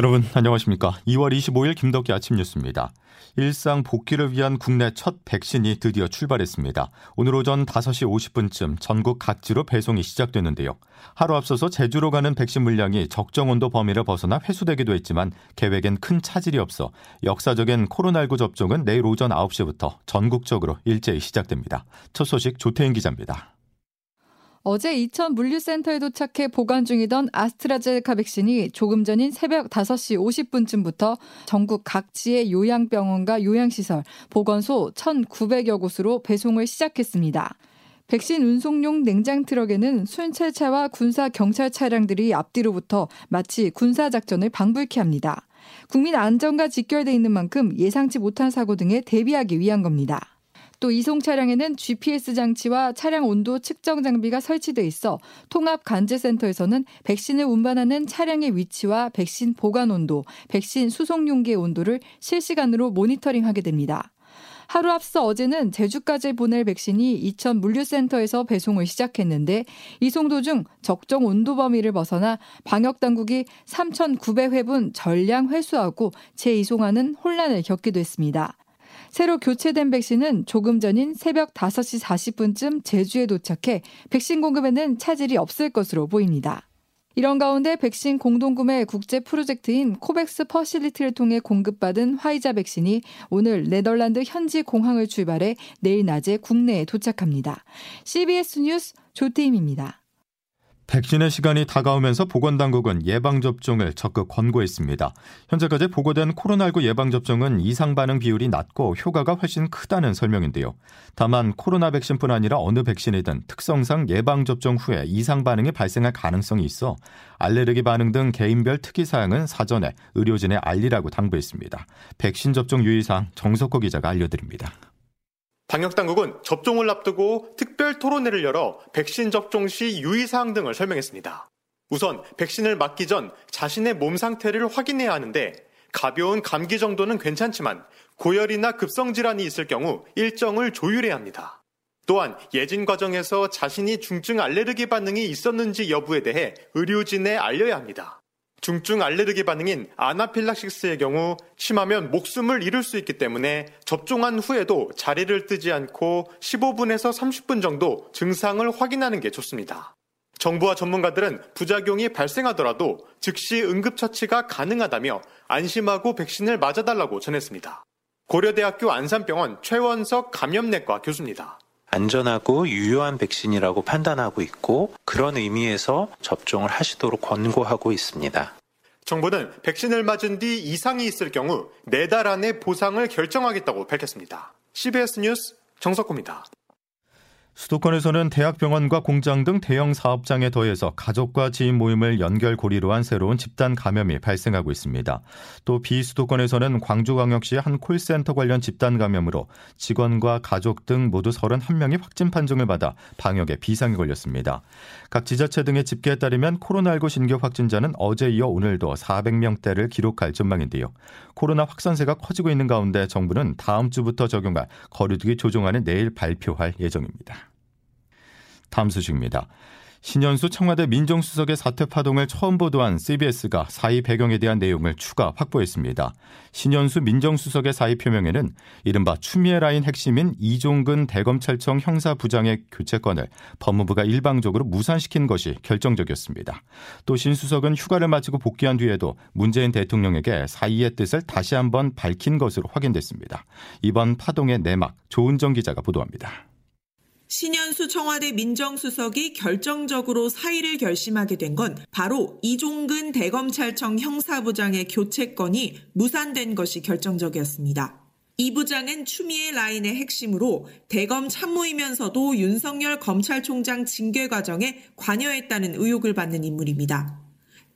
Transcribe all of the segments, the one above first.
여러분 안녕하십니까? 2월 25일 김덕기 아침 뉴스입니다. 일상 복귀를 위한 국내 첫 백신이 드디어 출발했습니다. 오늘 오전 5시 50분쯤 전국 각지로 배송이 시작됐는데요. 하루 앞서서 제주로 가는 백신 물량이 적정 온도 범위를 벗어나 회수되기도 했지만 계획엔 큰 차질이 없어 역사적인 코로나19 접종은 내일 오전 9시부터 전국적으로 일제히 시작됩니다. 첫 소식 조태인 기자입니다. 어제 이천 물류센터에 도착해 보관 중이던 아스트라제네카 백신이 조금 전인 새벽 5시 50분쯤부터 전국 각지의 요양병원과 요양시설, 보건소 1,900여 곳으로 배송을 시작했습니다. 백신 운송용 냉장 트럭에는 순찰차와 군사 경찰 차량들이 앞뒤로부터 마치 군사 작전을 방불케 합니다. 국민 안전과 직결돼 있는 만큼 예상치 못한 사고 등에 대비하기 위한 겁니다. 또 이송 차량에는 GPS 장치와 차량 온도 측정 장비가 설치돼 있어 통합 관제센터에서는 백신을 운반하는 차량의 위치와 백신 보관 온도, 백신 수송 용기의 온도를 실시간으로 모니터링하게 됩니다. 하루 앞서 어제는 제주까지 보낼 백신이 이천 물류센터에서 배송을 시작했는데 이송 도중 적정 온도 범위를 벗어나 방역 당국이 3,900회분 전량 회수하고 재이송하는 혼란을 겪기도 했습니다. 새로 교체된 백신은 조금 전인 새벽 5시 40분쯤 제주에 도착해 백신 공급에는 차질이 없을 것으로 보입니다. 이런 가운데 백신 공동구매 국제 프로젝트인 코백스 퍼실리티를 통해 공급받은 화이자 백신이 오늘 네덜란드 현지 공항을 출발해 내일 낮에 국내에 도착합니다. CBS 뉴스 조태임입니다. 백신의 시간이 다가오면서 보건당국은 예방접종을 적극 권고했습니다. 현재까지 보고된 코로나19 예방접종은 이상 반응 비율이 낮고 효과가 훨씬 크다는 설명인데요. 다만 코로나 백신뿐 아니라 어느 백신이든 특성상 예방접종 후에 이상 반응이 발생할 가능성이 있어 알레르기 반응 등 개인별 특이사항은 사전에 의료진에 알리라고 당부했습니다. 백신 접종 유의사항 정석호 기자가 알려드립니다. 방역당국은 접종을 앞두고 특별 토론회를 열어 백신 접종 시 유의사항 등을 설명했습니다. 우선 백신을 맞기 전 자신의 몸 상태를 확인해야 하는데 가벼운 감기 정도는 괜찮지만 고열이나 급성질환이 있을 경우 일정을 조율해야 합니다. 또한 예진 과정에서 자신이 중증 알레르기 반응이 있었는지 여부에 대해 의료진에 알려야 합니다. 중증 알레르기 반응인 아나필락시스의 경우 심하면 목숨을 잃을 수 있기 때문에 접종한 후에도 자리를 뜨지 않고 15분에서 30분 정도 증상을 확인하는 게 좋습니다. 정부와 전문가들은 부작용이 발생하더라도 즉시 응급처치가 가능하다며 안심하고 백신을 맞아달라고 전했습니다. 고려대학교 안산병원 최원석 감염내과 교수입니다. 안전하고 유효한 백신이라고 판단하고 있고 그런 의미에서 접종을 하시도록 권고하고 있습니다. 정부는 백신을 맞은 뒤 이상이 있을 경우 4달 안에 보상을 결정하겠다고 밝혔습니다. CBS 뉴스 정석구입니다. 수도권에서는 대학병원과 공장 등 대형 사업장에 더해서 가족과 지인 모임을 연결고리로 한 새로운 집단 감염이 발생하고 있습니다. 또 비수도권에서는 광주광역시의 한 콜센터 관련 집단 감염으로 직원과 가족 등 모두 31명이 확진 판정을 받아 방역에 비상이 걸렸습니다. 각 지자체 등의 집계에 따르면 코로나19 신규 확진자는 어제 이어 오늘도 400명대를 기록할 전망인데요. 코로나 확산세가 커지고 있는 가운데 정부는 다음 주부터 적용할 거리두기 조정안을 내일 발표할 예정입니다. 다음 소식입니다. 신현수 청와대 민정수석의 사퇴 파동을 처음 보도한 CBS가 사의 배경에 대한 내용을 추가 확보했습니다. 신현수 민정수석의 사의 표명에는 이른바 추미애 라인 핵심인 이종근 대검찰청 형사부장의 교체권을 법무부가 일방적으로 무산시킨 것이 결정적이었습니다. 또 신 수석은 휴가를 마치고 복귀한 뒤에도 문재인 대통령에게 사의의 뜻을 다시 한번 밝힌 것으로 확인됐습니다. 이번 파동의 내막 조은정 기자가 보도합니다. 신현수 청와대 민정수석이 결정적으로 사의를 결심하게 된 건 바로 이종근 대검찰청 형사부장의 교체권이 무산된 것이 결정적이었습니다. 이 부장은 추미애 라인의 핵심으로 대검 참모이면서도 윤석열 검찰총장 징계 과정에 관여했다는 의혹을 받는 인물입니다.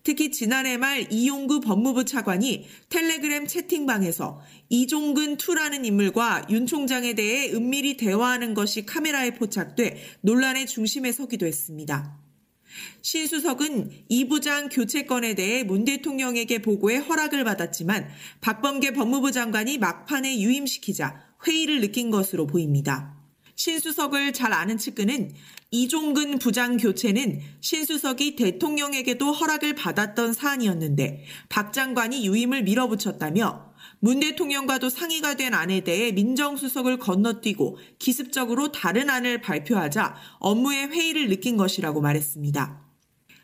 특히 지난해 말 이용구 법무부 차관이 텔레그램 채팅방에서 이종근 투라는 인물과 윤 총장에 대해 은밀히 대화하는 것이 카메라에 포착돼 논란의 중심에 서기도 했습니다. 신 수석은 이 부장 교체건에 대해 문 대통령에게 보고해 허락을 받았지만 박범계 법무부 장관이 막판에 유임시키자 회의를 느낀 것으로 보입니다. 신수석을 잘 아는 측근은 이종근 부장 교체는 신수석이 대통령에게도 허락을 받았던 사안이었는데 박 장관이 유임을 밀어붙였다며 문 대통령과도 상의가 된 안에 대해 민정수석을 건너뛰고 기습적으로 다른 안을 발표하자 업무의 회의를 느낀 것이라고 말했습니다.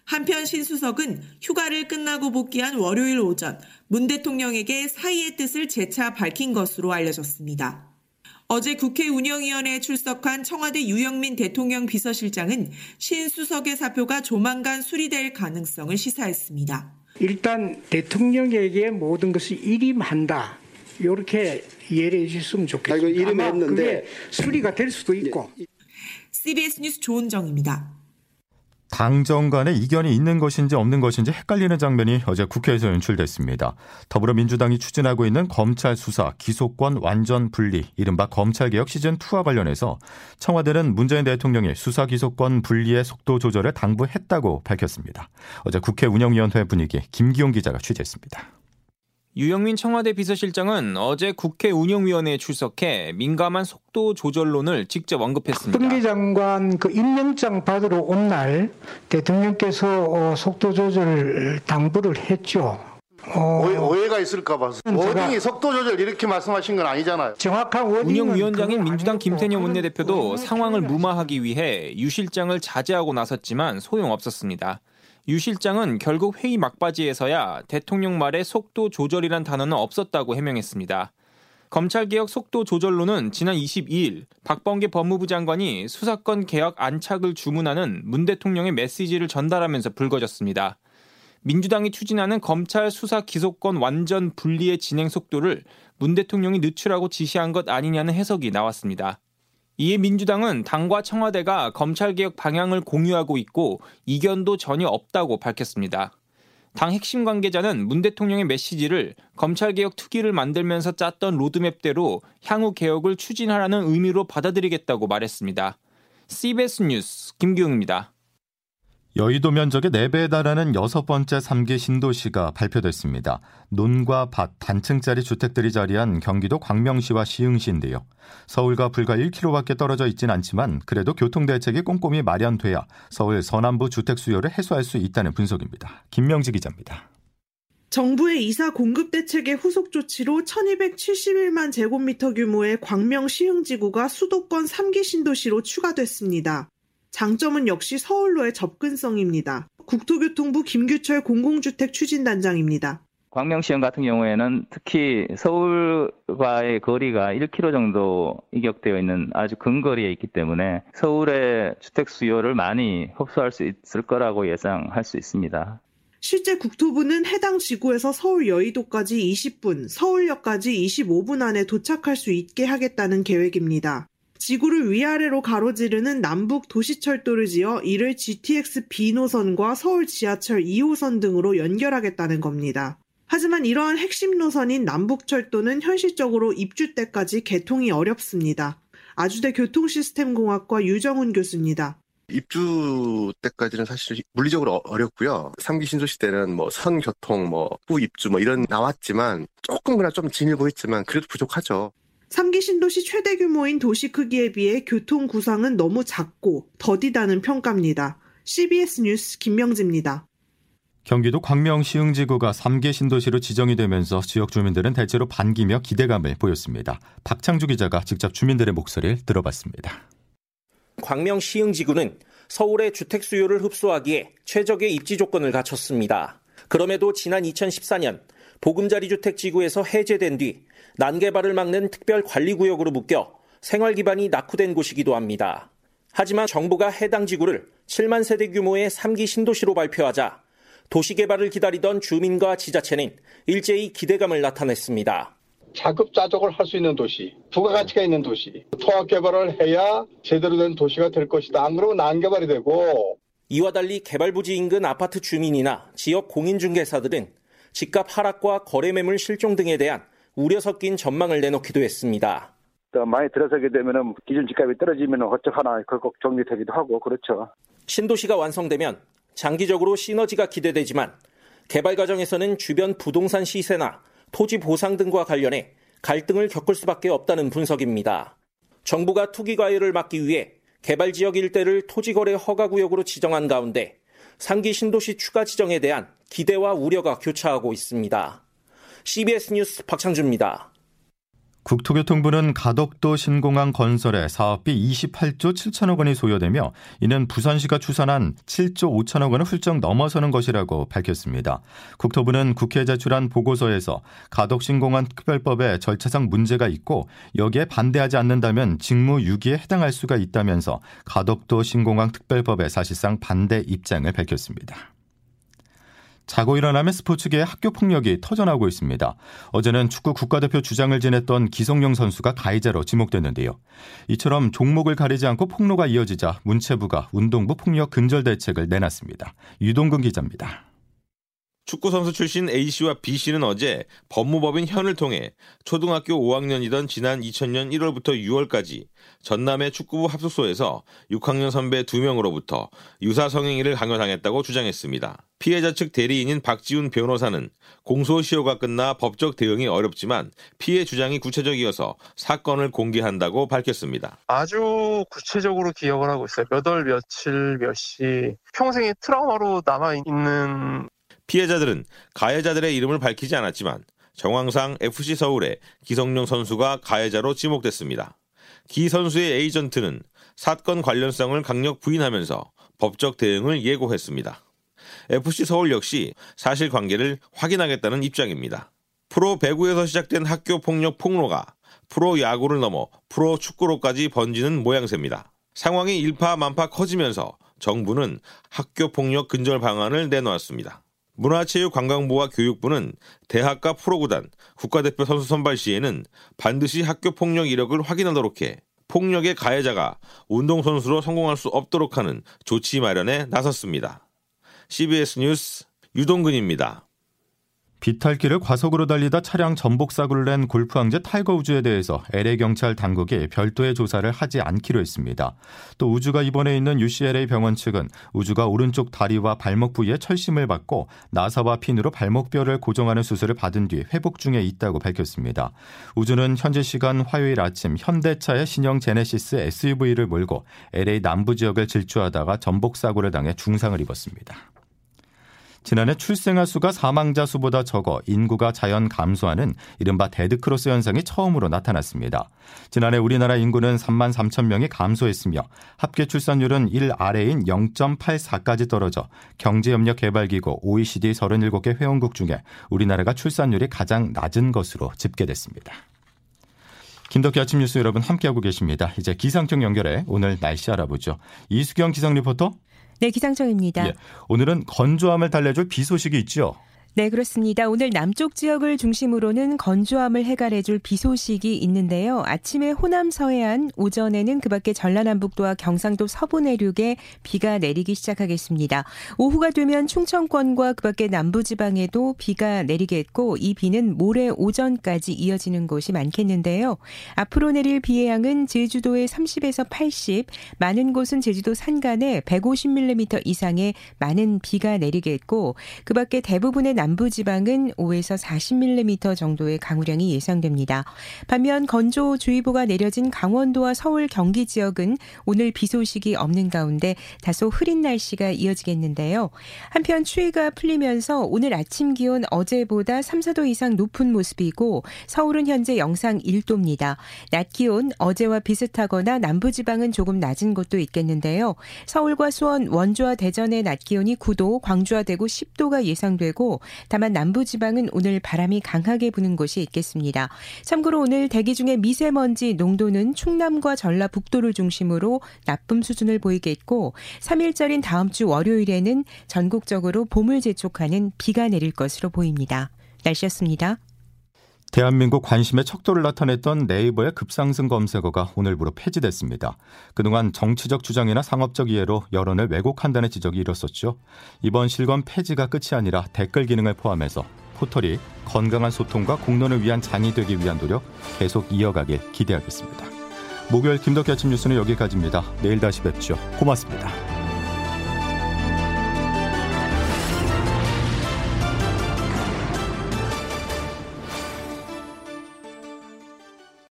한편 신수석은 휴가를 끝나고 복귀한 월요일 오전 문 대통령에게 사의의 뜻을 재차 밝힌 것으로 알려졌습니다. 어제 국회 운영위원회에 출석한 청와대 유영민 대통령 비서실장은 신수석의 사표가 조만간 수리될 가능성을 시사했습니다. 일단 대통령에게 모든 것을 일임한다. 이렇게 이해를 해주셨으면 좋겠습니다. 아, 이거 이름했는데 수리가 될 수도 있고. CBS 뉴스 조은정입니다. 당정 간에 이견이 있는 것인지 없는 것인지 헷갈리는 장면이 어제 국회에서 연출됐습니다. 더불어민주당이 추진하고 있는 검찰 수사 기소권 완전 분리 이른바 검찰개혁 시즌2와 관련해서 청와대는 문재인 대통령이 수사 기소권 분리의 속도 조절을 당부했다고 밝혔습니다. 어제 국회 운영위원회 분위기 김기용 기자가 취재했습니다. 유영민 청와대 비서실장은 어제 국회 운영위원회에 출석해 민감한 속도 조절론을 직접 언급했습니다. 박범 장관 그 임명장 받으러 온 날 대통령께서 어, 속도 조절 당부를 했죠. 어, 오해, 가 있을까 봐서 워딩이 속도 조절 이렇게 말씀하신 건 아니잖아요. 정확한 운영위원장인 민주당 김태년 원내대표도 상황을 무마하기 위해 유 실장을 자제하고 나섰지만 소용없었습니다. 유 실장은 결국 회의 막바지에서야 대통령 말에 속도 조절이란 단어는 없었다고 해명했습니다. 검찰개혁 속도 조절로는 지난 22일 박범계 법무부 장관이 수사권 개혁 안착을 주문하는 문 대통령의 메시지를 전달하면서 불거졌습니다. 민주당이 추진하는 검찰 수사 기소권 완전 분리의 진행 속도를 문 대통령이 늦추라고 지시한 것 아니냐는 해석이 나왔습니다. 이에 민주당은 당과 청와대가 검찰개혁 방향을 공유하고 있고 이견도 전혀 없다고 밝혔습니다. 당 핵심 관계자는 문 대통령의 메시지를 검찰개혁 특위를 만들면서 짰던 로드맵대로 향후 개혁을 추진하라는 의미로 받아들이겠다고 말했습니다. CBS 뉴스 김기웅입니다. 여의도 면적의 4배에 달하는 여섯 번째 3기 신도시가 발표됐습니다. 논과 밭, 단층짜리 주택들이 자리한 경기도 광명시와 시흥시인데요. 서울과 불과 1km밖에 떨어져 있진 않지만 그래도 교통대책이 꼼꼼히 마련돼야 서울 서남부 주택 수요를 해소할 수 있다는 분석입니다. 김명지 기자입니다. 정부의 이사 공급 대책의 후속 조치로 1271만 제곱미터 규모의 광명 시흥지구가 수도권 3기 신도시로 추가됐습니다. 장점은 역시 서울로의 접근성입니다. 국토교통부 김규철 공공주택 추진단장입니다. 광명시형 같은 경우에는 특히 서울과의 거리가 1km 정도 이격되어 있는 아주 근거리에 있기 때문에 서울의 주택 수요를 많이 흡수할 수 있을 거라고 예상할 수 있습니다. 실제 국토부는 해당 지구에서 서울 여의도까지 20분, 서울역까지 25분 안에 도착할 수 있게 하겠다는 계획입니다. 지구를 위아래로 가로지르는 남북 도시철도를 지어 이를 GTX B 노선과 서울 지하철 2호선 등으로 연결하겠다는 겁니다. 하지만 이러한 핵심 노선인 남북철도는 현실적으로 입주 때까지 개통이 어렵습니다. 아주대 교통시스템공학과 유정훈 교수입니다. 입주 때까지는 사실 물리적으로 어렵고요. 3기 신도시 때는 뭐 선교통, 뭐 후입주 뭐 이런 나왔지만 조금 그나 좀 진일 보였지만 그래도 부족하죠. 3기 신도시 최대 규모인 도시 크기에 비해 교통 구상은 너무 작고 더디다는 평가입니다. CBS 뉴스 김명지입니다. 경기도 광명 시흥지구가 3개 신도시로 지정이 되면서 지역 주민들은 대체로 반기며 기대감을 보였습니다. 박창주 기자가 직접 주민들의 목소리를 들어봤습니다. 광명 시흥지구는 서울의 주택 수요를 흡수하기에 최적의 입지 조건을 갖췄습니다. 그럼에도 지난 2014년 보금자리 주택 지구에서 해제된 뒤 난개발을 막는 특별 관리 구역으로 묶여 생활 기반이 낙후된 곳이기도 합니다. 하지만 정부가 해당 지구를 7만 세대 규모의 3기 신도시로 발표하자 도시 개발을 기다리던 주민과 지자체는 일제히 기대감을 나타냈습니다. 자급자족을 할 수 있는 도시, 부가가치가 있는 도시, 통합 개발을 해야 제대로 된 도시가 될 것이다. 안 그러면 난개발이 되고 이와 달리 개발부지 인근 아파트 주민이나 지역 공인중개사들은 집값 하락과 거래 매물 실종 등에 대한 우려 섞인 전망을 내놓기도 했습니다. 많이 들어서게 되면 기준 집값이 떨어지면 어쩌 하나 결국 정리되기도 하고 그렇죠. 신도시가 완성되면 장기적으로 시너지가 기대되지만 개발 과정에서는 주변 부동산 시세나 토지 보상 등과 관련해 갈등을 겪을 수밖에 없다는 분석입니다. 정부가 투기 과열을 막기 위해 개발 지역 일대를 토지거래 허가구역으로 지정한 가운데 상기 신도시 추가 지정에 대한 기대와 우려가 교차하고 있습니다. CBS 뉴스 박창주입니다. 국토교통부는 가덕도 신공항 건설에 사업비 28조 7천억 원이 소요되며 이는 부산시가 추산한 7조 5천억 원을 훌쩍 넘어서는 것이라고 밝혔습니다. 국토부는 국회에 제출한 보고서에서 가덕 신공항 특별법에 절차상 문제가 있고 여기에 반대하지 않는다면 직무유기에 해당할 수가 있다면서 가덕도 신공항 특별법에 사실상 반대 입장을 밝혔습니다. 자고 일어나면 스포츠계의 학교 폭력이 터져나오고 있습니다. 어제는 축구 국가대표 주장을 지냈던 기성용 선수가 가해자로 지목됐는데요. 이처럼 종목을 가리지 않고 폭로가 이어지자 문체부가 운동부 폭력 근절 대책을 내놨습니다. 유동근 기자입니다. 축구 선수 출신 A씨와 B씨는 어제 법무법인 현을 통해 초등학교 5학년이던 지난 2000년 1월부터 6월까지 전남의 축구부 합숙소에서 6학년 선배 2명으로부터 유사 성행위를 강요당했다고 주장했습니다. 피해자 측 대리인인 박지훈 변호사는 공소시효가 끝나 법적 대응이 어렵지만 피해 주장이 구체적이어서 사건을 공개한다고 밝혔습니다. 아주 구체적으로 기억을 하고 있어요. 몇 월 며칠 몇 시 평생의 트라우마로 남아있는 피해자들은 가해자들의 이름을 밝히지 않았지만 정황상 FC 서울의 기성용 선수가 가해자로 지목됐습니다. 기 선수의 에이전트는 사건 관련성을 강력 부인하면서 법적 대응을 예고했습니다. FC 서울 역시 사실 관계를 확인하겠다는 입장입니다. 프로 배구에서 시작된 학교 폭력 폭로가 프로 야구를 넘어 프로 축구로까지 번지는 모양새입니다. 상황이 일파만파 커지면서 정부는 학교 폭력 근절 방안을 내놓았습니다. 문화체육관광부와 교육부는 대학과 프로구단, 국가대표 선수 선발 시에는 반드시 학교 폭력 이력을 확인하도록 해 폭력의 가해자가 운동선수로 성공할 수 없도록 하는 조치 마련에 나섰습니다. CBS 뉴스 유동근입니다. 비탈길을 과속으로 달리다 차량 전복 사고를 낸 골프 황제 타이거 우즈에 대해서 LA 경찰 당국이 별도의 조사를 하지 않기로 했습니다. 또 우즈가 입원해 있는 UCLA 병원 측은 우즈가 오른쪽 다리와 발목 부위에 철심을 박고 나사와 핀으로 발목뼈를 고정하는 수술을 받은 뒤 회복 중에 있다고 밝혔습니다. 우즈는 현재 시간 화요일 아침 현대차의 신형 제네시스 SUV를 몰고 LA 남부 지역을 질주하다가 전복 사고를 당해 중상을 입었습니다. 지난해 출생아 수가 사망자 수보다 적어 인구가 자연 감소하는 이른바 데드크로스 현상이 처음으로 나타났습니다. 지난해 우리나라 인구는 3만 3천 명이 감소했으며 합계 출산율은 1 아래인 0.84까지 떨어져 경제협력개발기구 OECD 37개 회원국 중에 우리나라가 출산율이 가장 낮은 것으로 집계됐습니다. 김덕기 아침 뉴스 여러분 함께하고 계십니다. 이제 기상청 연결해 오늘 날씨 알아보죠. 이수경 기상 리포터. 네, 기상청입니다. 예, 오늘은 건조함을 달래줄 비 소식이 있죠. 네, 그렇습니다. 오늘 남쪽 지역을 중심으로는 건조함을 해갈해줄 비 소식이 있는데요. 아침에 호남 서해안, 오전에는 그 밖에 전라남북도와 경상도 서부 내륙에 비가 내리기 시작하겠습니다. 오후가 되면 충청권과 그 밖에 남부지방에도 비가 내리겠고 이 비는 모레 오전까지 이어지는 곳이 많겠는데요. 앞으로 내릴 비의 양은 제주도에 30에서 80, 많은 곳은 제주도 산간에 150mm 이상의 많은 비가 내리겠고 그 밖에 대부분의 남부지방은 5에서 40mm 정도의 강우량이 예상됩니다. 반면 건조주의보가 내려진 강원도와 서울, 경기 지역은 오늘 비 소식이 없는 가운데 다소 흐린 날씨가 이어지겠는데요. 한편 추위가 풀리면서 오늘 아침 기온 어제보다 3, 4도 이상 높은 모습이고 서울은 현재 영상 1도입니다. 낮 기온 어제와 비슷하거나 남부지방은 조금 낮은 곳도 있겠는데요. 서울과 수원, 원주와 대전의 낮 기온이 9도, 광주와 대구 10도가 예상되고 다만 남부지방은 오늘 바람이 강하게 부는 곳이 있겠습니다. 참고로 오늘 대기 중에 미세먼지 농도는 충남과 전라북도를 중심으로 나쁨 수준을 보이겠고 3일절인 다음 주 월요일에는 전국적으로 봄을 재촉하는 비가 내릴 것으로 보입니다. 날씨였습니다. 대한민국 관심의 척도를 나타냈던 네이버의 급상승 검색어가 오늘부로 폐지됐습니다. 그동안 정치적 주장이나 상업적 이해로 여론을 왜곡한다는 지적이 일었었죠. 이번 실검 폐지가 끝이 아니라 댓글 기능을 포함해서 포털이 건강한 소통과 공론을 위한 장이 되기 위한 노력 계속 이어가길 기대하겠습니다. 목요일 김덕기 아침 뉴스는 여기까지입니다. 내일 다시 뵙죠. 고맙습니다.